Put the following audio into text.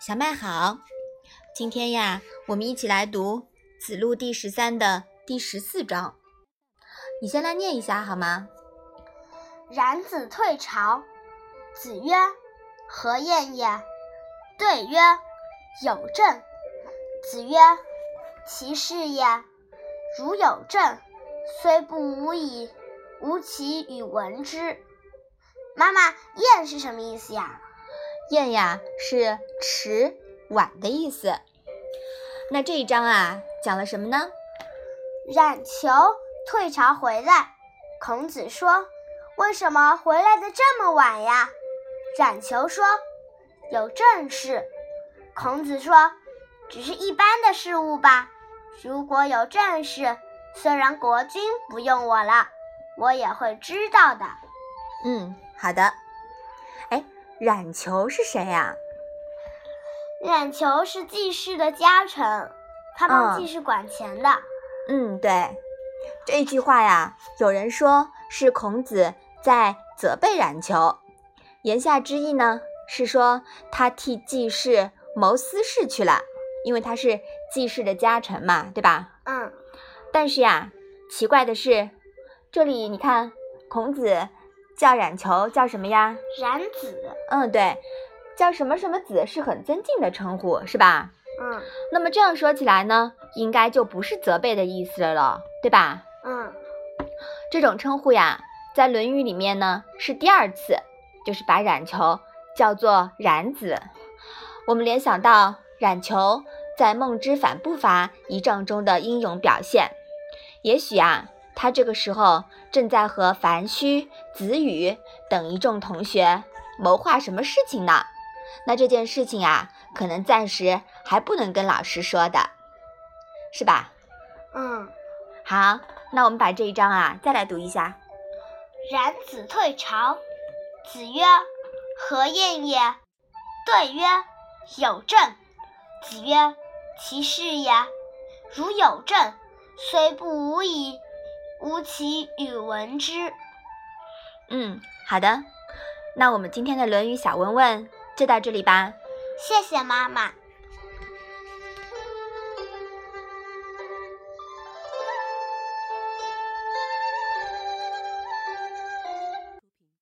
小麦好，今天呀，我们一起来读《子路》第十三的第十四章。你先来念一下好吗？冉子退朝，子曰：“何晏也？”对曰：“有政。”子曰：“其事也，如有政，虽不无矣，吾其与闻之。”妈妈，晏是什么意思呀？晏呀，是迟晚的意思。那这一章啊，讲了什么呢？冉求退朝回来，孔子说：“为什么回来的这么晚呀？”冉求说：“有正事。”孔子说：“只是一般的事物吧。如果有正事，虽然国君不用我了，我也会知道的。”嗯，好的。冉求是谁呀？冉求是季氏的家臣，他帮季氏管钱的。嗯，对。这句话呀，有人说是孔子在责备冉求，言下之意呢是说他替季氏谋私事去了，因为他是季氏的家臣嘛，对吧？嗯。但是呀，奇怪的是，这里你看孔子。叫冉求叫什么呀？冉子。嗯，对，叫什么什么子是很尊敬的称呼，是吧？嗯。那么这样说起来呢，应该就不是责备的意思了，对吧？嗯。这种称呼呀，在《论语》里面呢是第二次，就是把冉求叫做冉子。我们联想到冉求在孟之反不伐一仗中的英勇表现，也许啊。他这个时候正在和樊须、子羽等一众同学谋划什么事情呢？那这件事情啊，可能暂时还不能跟老师说的，是吧？嗯，好，那我们把这一章啊再来读一下。然子退朝，子曰：“何晏也？”对曰：“有政。”子曰：“其事也，如有政，虽不无矣。”吾其与闻之。嗯，好的，那我们今天的《论语》小文文就到这里吧。谢谢妈妈。